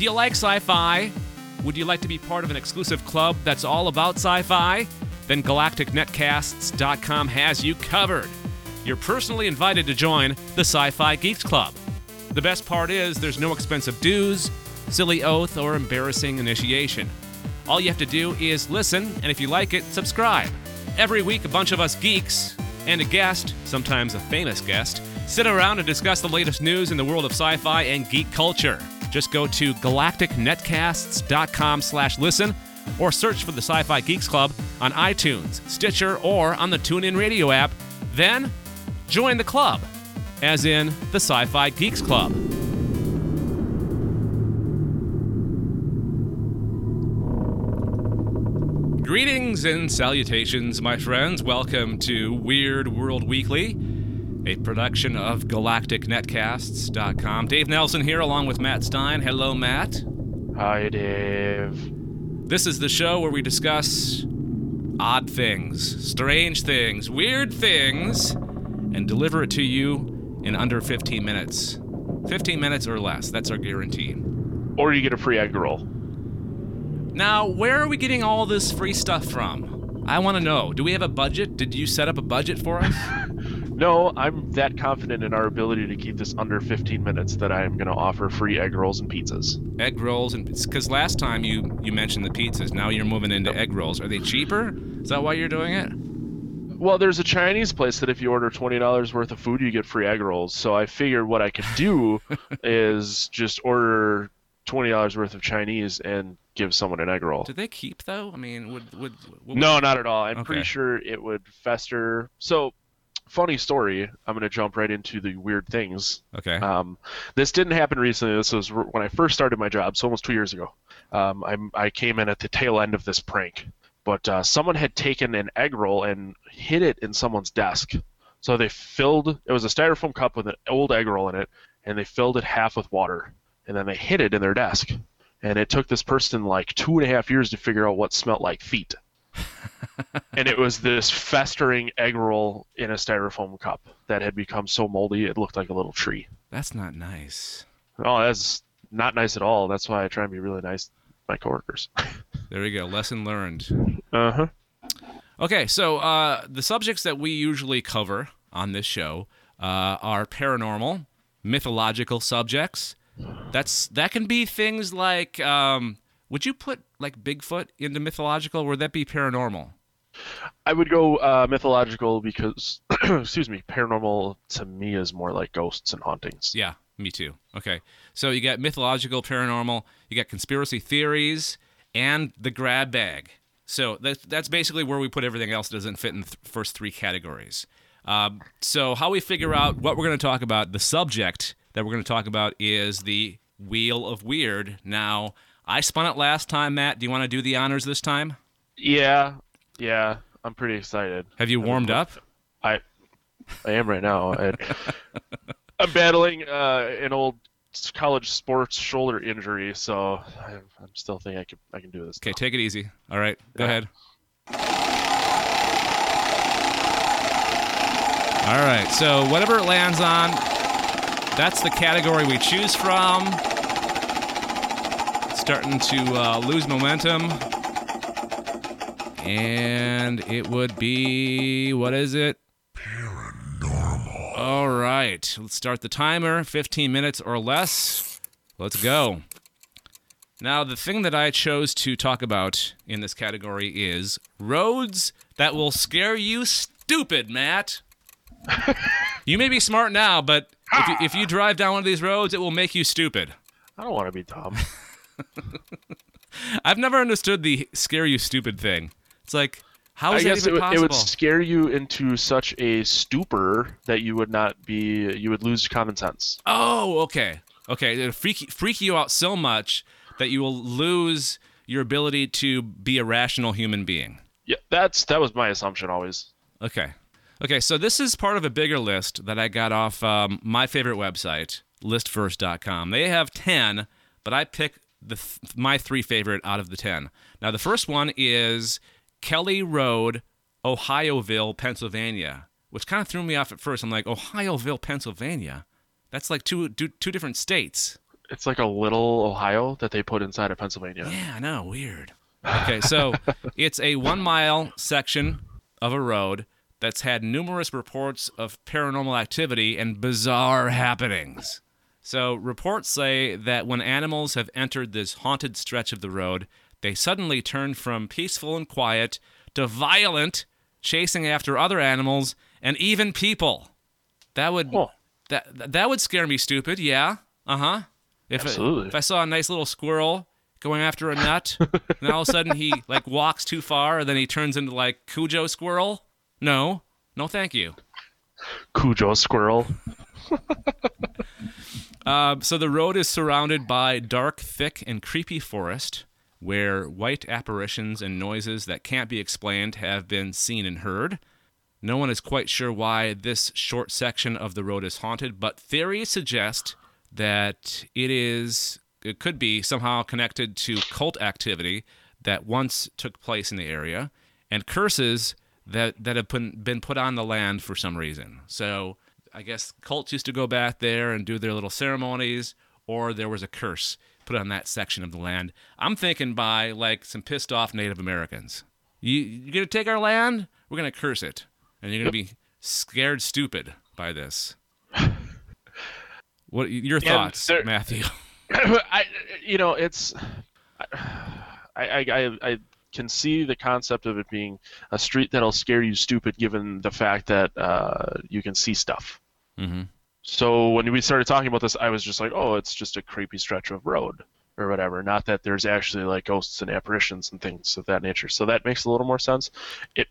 Do you like sci fi? Would you like to be part of an exclusive club that's all about sci fi? Then GalacticNetcasts.com has you covered. You're personally invited to join the Sci Fi Geeks Club. The best part is there's no expensive dues, silly oath, or embarrassing initiation. All you have to do is listen, and if you like it, subscribe. Every week, a bunch of us geeks and a guest, sometimes a famous guest, sit around and discuss the latest news in the world of sci-fi and geek culture. Just go to galacticnetcasts.com slash listen or search for the Sci-Fi Geeks Club on iTunes, Stitcher, or on the TuneIn Radio app. Then join the club, as in the Sci-Fi Geeks Club. Greetings and salutations, my friends. Welcome to Weird World Weekly, a production of GalacticNetcasts.com. Dave Nelson here, along with Matt Stein. Hello, Matt. Hi, Dave. This is the show where we discuss odd things, strange things, weird things, and deliver it to you in under 15 minutes. 15 minutes or less. That's our guarantee. Or you get a free egg roll. Now, where are we getting all this free stuff from? I want to know. Do we have a budget? Did you set up a budget for us? No, I'm that confident in our ability to keep this under 15 minutes that I am going to offer free egg rolls and pizzas. egg rolls and because last time you you mentioned the pizzas. Now you're moving into egg rolls. Are they cheaper? Is that why you're doing it? Well, there's a Chinese place that if you order $20 worth of food, you get free egg rolls. So I figured what I could do is just order $20 worth of Chinese and give someone an egg roll. Do they keep though? I mean, would would, would No, not at all. I'm Okay. pretty sure it would fester. So, funny story. I'm going to jump right into the weird things. Okay. Um, this didn't happen recently. This was when I first started my job, so almost two years ago. Um, I'm, I came in at the tail end of this prank, but uh, someone had taken an egg roll and hid it in someone's desk. So they filled it was a styrofoam cup with an old egg roll in it, and they filled it half with water, and then they hid it in their desk. And it took this person like two and a half years to figure out what smelled like feet. and it was this festering egg roll in a styrofoam cup that had become so moldy it looked like a little tree. That's not nice. Oh, that's not nice at all. That's why I try and be really nice to my coworkers. There we go. Lesson learned. Uh huh. Okay, so uh, the subjects that we usually cover on this show uh, are paranormal, mythological subjects. That's that can be things like. Um, would you put like Bigfoot into mythological? Or would that be paranormal? I would go uh, mythological because, excuse me, paranormal to me is more like ghosts and hauntings. Yeah, me too. Okay, so you got mythological, paranormal, you got conspiracy theories, and the grab bag. So that's that's basically where we put everything else that doesn't fit in the th- first three categories. Um, so how we figure out what we're going to talk about, the subject that we're going to talk about is the Wheel of Weird. Now, I spun it last time, Matt. Do you want to do the honors this time? Yeah, yeah. I'm pretty excited. Have you warmed up? I, I am right now. I, I'm battling uh, an old college sports shoulder injury, so I'm, I'm still thinking I can I can do this. Okay, take it easy. All right, go Yeah. ahead. All right, so whatever it lands on, that's the category we choose from. It's starting to uh, lose momentum. And it would be, what is it? Paranormal. All right, let's start the timer 15 minutes or less. Let's go. Now, the thing that I chose to talk about in this category is roads that will scare you stupid, Matt. you may be smart now, but if you, if you drive down one of these roads, it will make you stupid. I don't want to be dumb. I've never understood the scare you stupid thing. It's like, how is I that guess it even would, it possible? would scare you into such a stupor that you would not be you would lose common sense. Oh, okay. Okay, it'll freak, freak you out so much that you will lose your ability to be a rational human being. Yeah, that's that was my assumption always. Okay. Okay, so this is part of a bigger list that I got off um, my favorite website, listverse.com. They have 10, but I pick the th- my three favorite out of the 10. Now, the first one is Kelly Road, Ohioville, Pennsylvania, which kind of threw me off at first. I'm like, Ohioville, Pennsylvania? That's like two, two, two different states. It's like a little Ohio that they put inside of Pennsylvania. Yeah, I know. Weird. Okay, so it's a one mile section of a road that's had numerous reports of paranormal activity and bizarre happenings. So, reports say that when animals have entered this haunted stretch of the road, they suddenly turn from peaceful and quiet to violent, chasing after other animals and even people. That would Oh. that that would scare me stupid. Yeah. Uh-huh. If Absolutely. if I saw a nice little squirrel going after a nut, and all of a sudden he like walks too far, and then he turns into like Cujo squirrel. No, no, thank you. Cujo squirrel. Uh, so the road is surrounded by dark, thick, and creepy forest, where white apparitions and noises that can't be explained have been seen and heard. No one is quite sure why this short section of the road is haunted, but theories suggest that it is it could be somehow connected to cult activity that once took place in the area and curses that that have been, been put on the land for some reason. So I guess cults used to go back there and do their little ceremonies, or there was a curse put on that section of the land. I'm thinking by like some pissed off Native Americans. You you're gonna take our land? We're gonna curse it, and you're gonna be scared stupid by this. What your thoughts, there- Matthew? I, you know, it's. I, I, I, I can see the concept of it being a street that'll scare you stupid, given the fact that uh, you can see stuff. Mm-hmm. So when we started talking about this, I was just like, oh, it's just a creepy stretch of road or whatever. Not that there's actually like ghosts and apparitions and things of that nature. So that makes a little more sense. It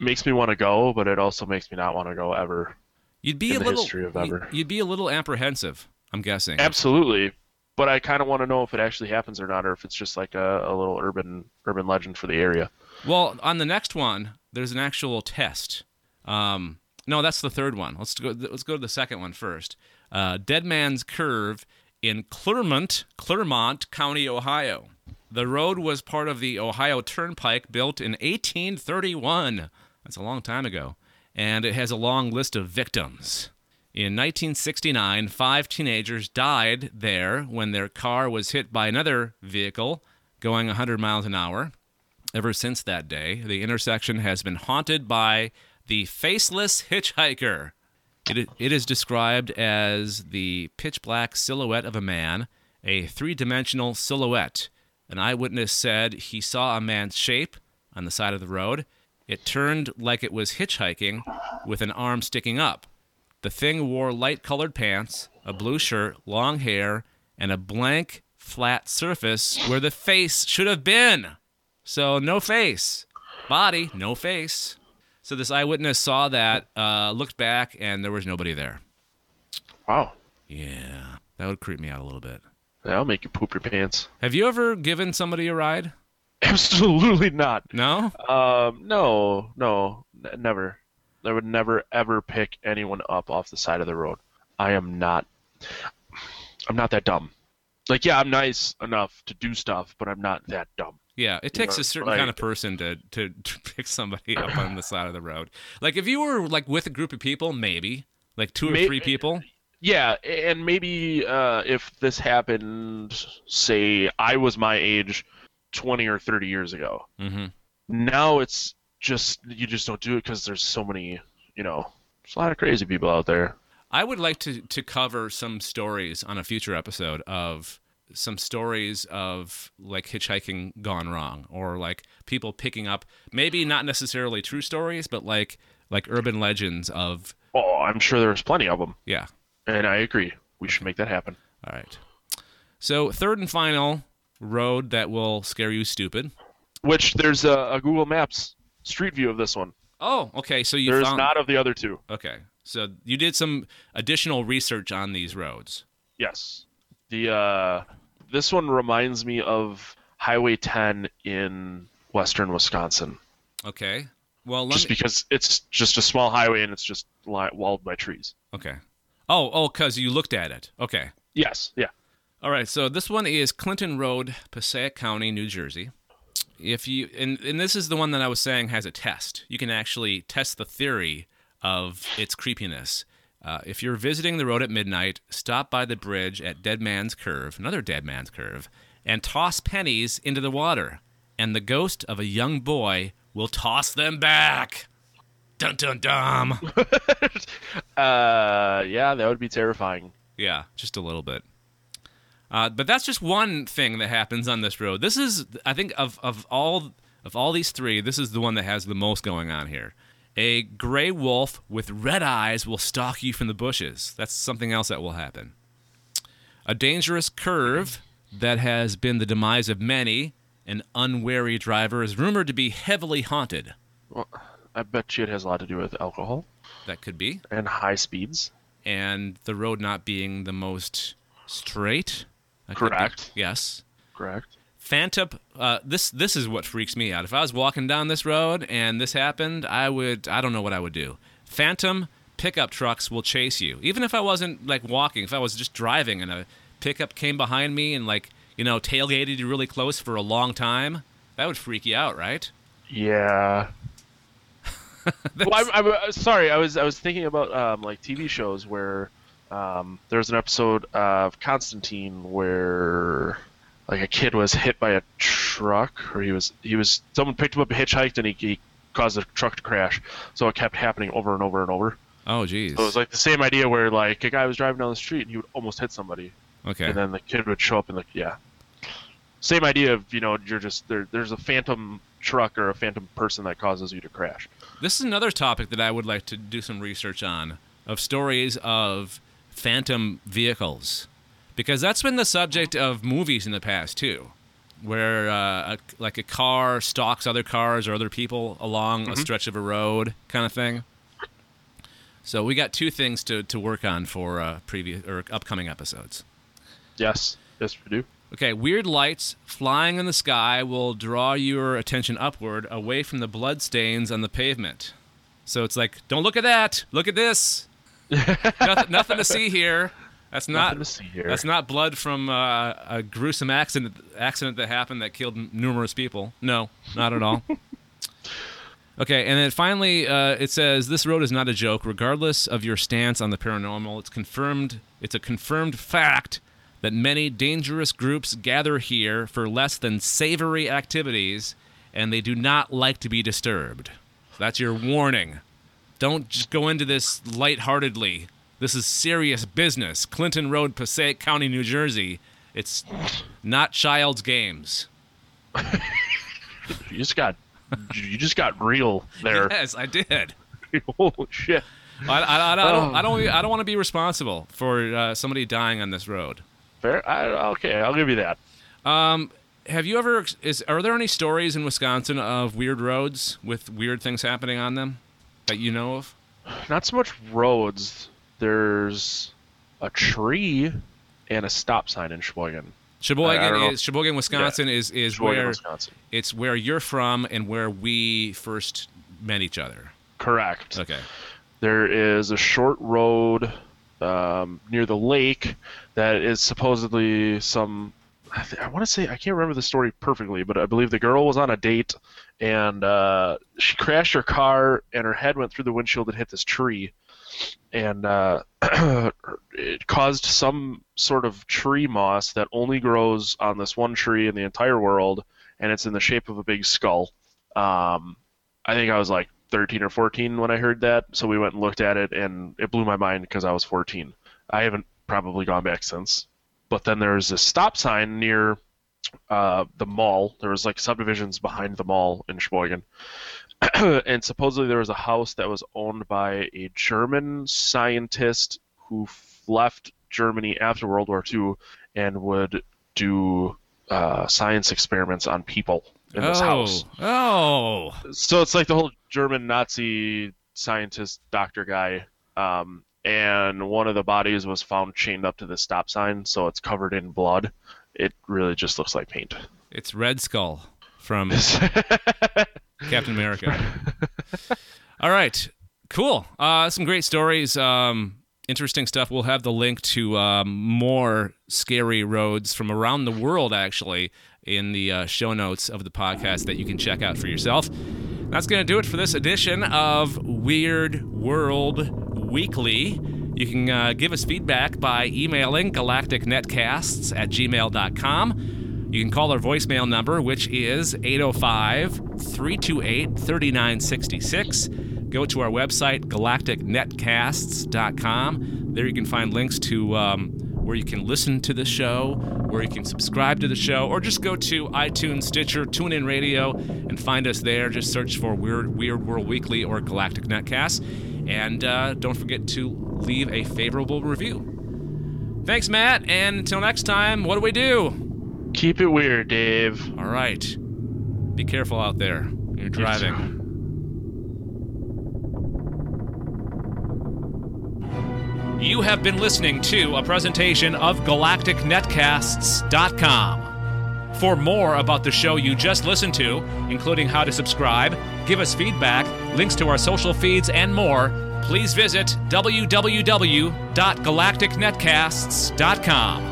makes me want to go, but it also makes me not want to go ever. You'd be in a the little history of ever. You'd be a little apprehensive. I'm guessing. Absolutely, but I kind of want to know if it actually happens or not, or if it's just like a, a little urban urban legend for the area. Well, on the next one, there's an actual test. Um, no, that's the third one. Let's go. Let's go to the second one first. Uh, Dead Man's Curve in Clermont, Clermont County, Ohio. The road was part of the Ohio Turnpike, built in 1831. That's a long time ago, and it has a long list of victims. In 1969, five teenagers died there when their car was hit by another vehicle going 100 miles an hour. Ever since that day, the intersection has been haunted by the faceless hitchhiker. It, it is described as the pitch black silhouette of a man, a three dimensional silhouette. An eyewitness said he saw a man's shape on the side of the road. It turned like it was hitchhiking with an arm sticking up. The thing wore light colored pants, a blue shirt, long hair, and a blank, flat surface where the face should have been. So, no face. Body, no face. So, this eyewitness saw that, uh, looked back, and there was nobody there. Wow, Yeah, that would creep me out a little bit. that'll make you poop your pants. Have you ever given somebody a ride? Absolutely not. No? Um, no, no, n- never. I would never ever pick anyone up off the side of the road. I am not. I'm not that dumb. Like, yeah, I'm nice enough to do stuff, but I'm not that dumb. Yeah, it takes a certain like- kind of person to, to, to pick somebody up on the side of the road. Like, if you were, like, with a group of people, maybe. Like, two or May- three people. Yeah, and maybe uh, if this happened, say I was my age, 20 or 30 years ago. Mm-hmm. Now it's just you just don't do it because there's so many, you know, there's a lot of crazy people out there. I would like to to cover some stories on a future episode of some stories of like hitchhiking gone wrong or like people picking up maybe not necessarily true stories but like like urban legends of Oh, I'm sure there's plenty of them, yeah and I agree. We should make that happen. all right so third and final road that will scare you stupid Which there's a, a Google Maps street view of this one. oh okay so you There's found not of the other two. okay so you did some additional research on these roads Yes. The uh, this one reminds me of Highway 10 in western Wisconsin, okay well just me because it's just a small highway and it's just li- walled by trees. okay oh oh because you looked at it okay Yes. Yeah. All right, so this one is Clinton Road, Passaic County, New Jersey. If you and, and this is the one that I was saying has a test. You can actually test the theory of its creepiness. Uh, if you're visiting the road at midnight, stop by the bridge at Dead Man's Curve, another Dead Man's Curve, and toss pennies into the water, and the ghost of a young boy will toss them back. Dun dun dum. Uh, yeah, that would be terrifying. Yeah, just a little bit. Uh, but that's just one thing that happens on this road. This is, I think, of, of all of all these three, this is the one that has the most going on here. A gray wolf with red eyes will stalk you from the bushes. That's something else that will happen. A dangerous curve that has been the demise of many. An unwary driver is rumored to be heavily haunted. Well, I bet you it has a lot to do with alcohol That could be. and high speeds. And the road not being the most straight. That could be- Correct. Yes. Correct. Phantom. Uh, this this is what freaks me out. If I was walking down this road and this happened, I would. I don't know what I would do. Phantom pickup trucks will chase you, even if I wasn't like walking. If I was just driving and a pickup came behind me and like you know tailgated you really close for a long time, that would freak you out, right? Yeah. well, I'm, I'm uh, sorry. I was I was thinking about um, like TV shows where um, there was an episode of Constantine where like a kid was hit by a truck, or he was he was someone picked him up and hitchhiked, and he, he caused the truck to crash. So it kept happening over and over and over. Oh, geez. So it was like the same idea where like a guy was driving down the street and he would almost hit somebody, okay. and then the kid would show up and like yeah, same idea of you know you're just there. There's a phantom truck or a phantom person that causes you to crash. This is another topic that I would like to do some research on of stories of phantom vehicles, because that's been the subject of movies in the past too, where uh, a, like a car stalks other cars or other people along a stretch of a road, kind of thing. So we got two things to, to work on for uh, previous or upcoming episodes. Yes, yes we do. Okay, weird lights flying in the sky will draw your attention upward away from the blood stains on the pavement. So it's like, don't look at that. Look at this. nothing, nothing to see here. That's not Nothing to see here. that's not blood from uh, a gruesome accident accident that happened that killed numerous people. No, not at all. Okay, and then finally, uh, it says this road is not a joke. Regardless of your stance on the paranormal, it's confirmed. It's a confirmed fact that many dangerous groups gather here for less than savory activities, and they do not like to be disturbed. That's your warning. Don't just go into this lightheartedly. This is serious business. Clinton Road, Passaic County, New Jersey. It's not child's games. You just got you just got real there. Yes, I did. Holy shit. I, I, I don't, Oh. I don't, I don't want to be responsible for uh, somebody dying on this road. Fair. I, okay, I'll give you that. Um, have you ever? Is are there any stories in Wisconsin of weird roads with weird things happening on them that you know of? Not so much roads. There's a tree and a stop sign in Sheboygan. Sheboygan is Sheboygan, Wisconsin is is Sheboygan, where Wisconsin. it's where you're from and where we first met each other. Correct. Okay. There is a short road um, near the lake that is supposedly some. I, th- I want to say I can't remember the story perfectly, but I believe the girl was on a date and uh, she crashed her car and her head went through the windshield and hit this tree, and uh, it caused some sort of tree moss that only grows on this one tree in the entire world, and it's in the shape of a big skull. Um, I think I was like 13 or 14 when I heard that, so we went and looked at it, and it blew my mind because I was 14. I haven't probably gone back since. But then there's a stop sign near uh, the mall. There was like subdivisions behind the mall in Sheboygan, and supposedly there was a house that was owned by a German scientist who f- left Germany after World War II and would do uh, science experiments on people in this oh, house oh, so it's like the whole German Nazi scientist doctor guy. Um, and one of the bodies was found chained up to the stop sign, so it's covered in blood. It really just looks like paint. it's Red Skull from Captain America. All right, cool. Uh, some great stories. Um, interesting stuff. We'll have the link to um, more scary roads from around the world, actually, in the uh, show notes of the podcast that you can check out for yourself. That's going to do it for this edition of Weird World Weekly. You can uh, give us feedback by emailing galacticnetcasts at gmail.com. You can call our voicemail number, which is 805 328 3966. Go to our website, galacticnetcasts.com. There you can find links to um, where you can listen to the show, where you can subscribe to the show, or just go to iTunes, Stitcher, TuneIn Radio, and find us there. Just search for Weird, Weird World Weekly or Galactic Netcast. And uh, don't forget to leave a favorable review. Thanks, Matt, and until next time, what do we do? Keep it weird, Dave. All right. Be careful out there. You're driving. You have been listening to a presentation of GalacticNetcasts.com. For more about the show you just listened to, including how to subscribe, give us feedback, links to our social feeds, and more, please visit www.galacticnetcasts.com.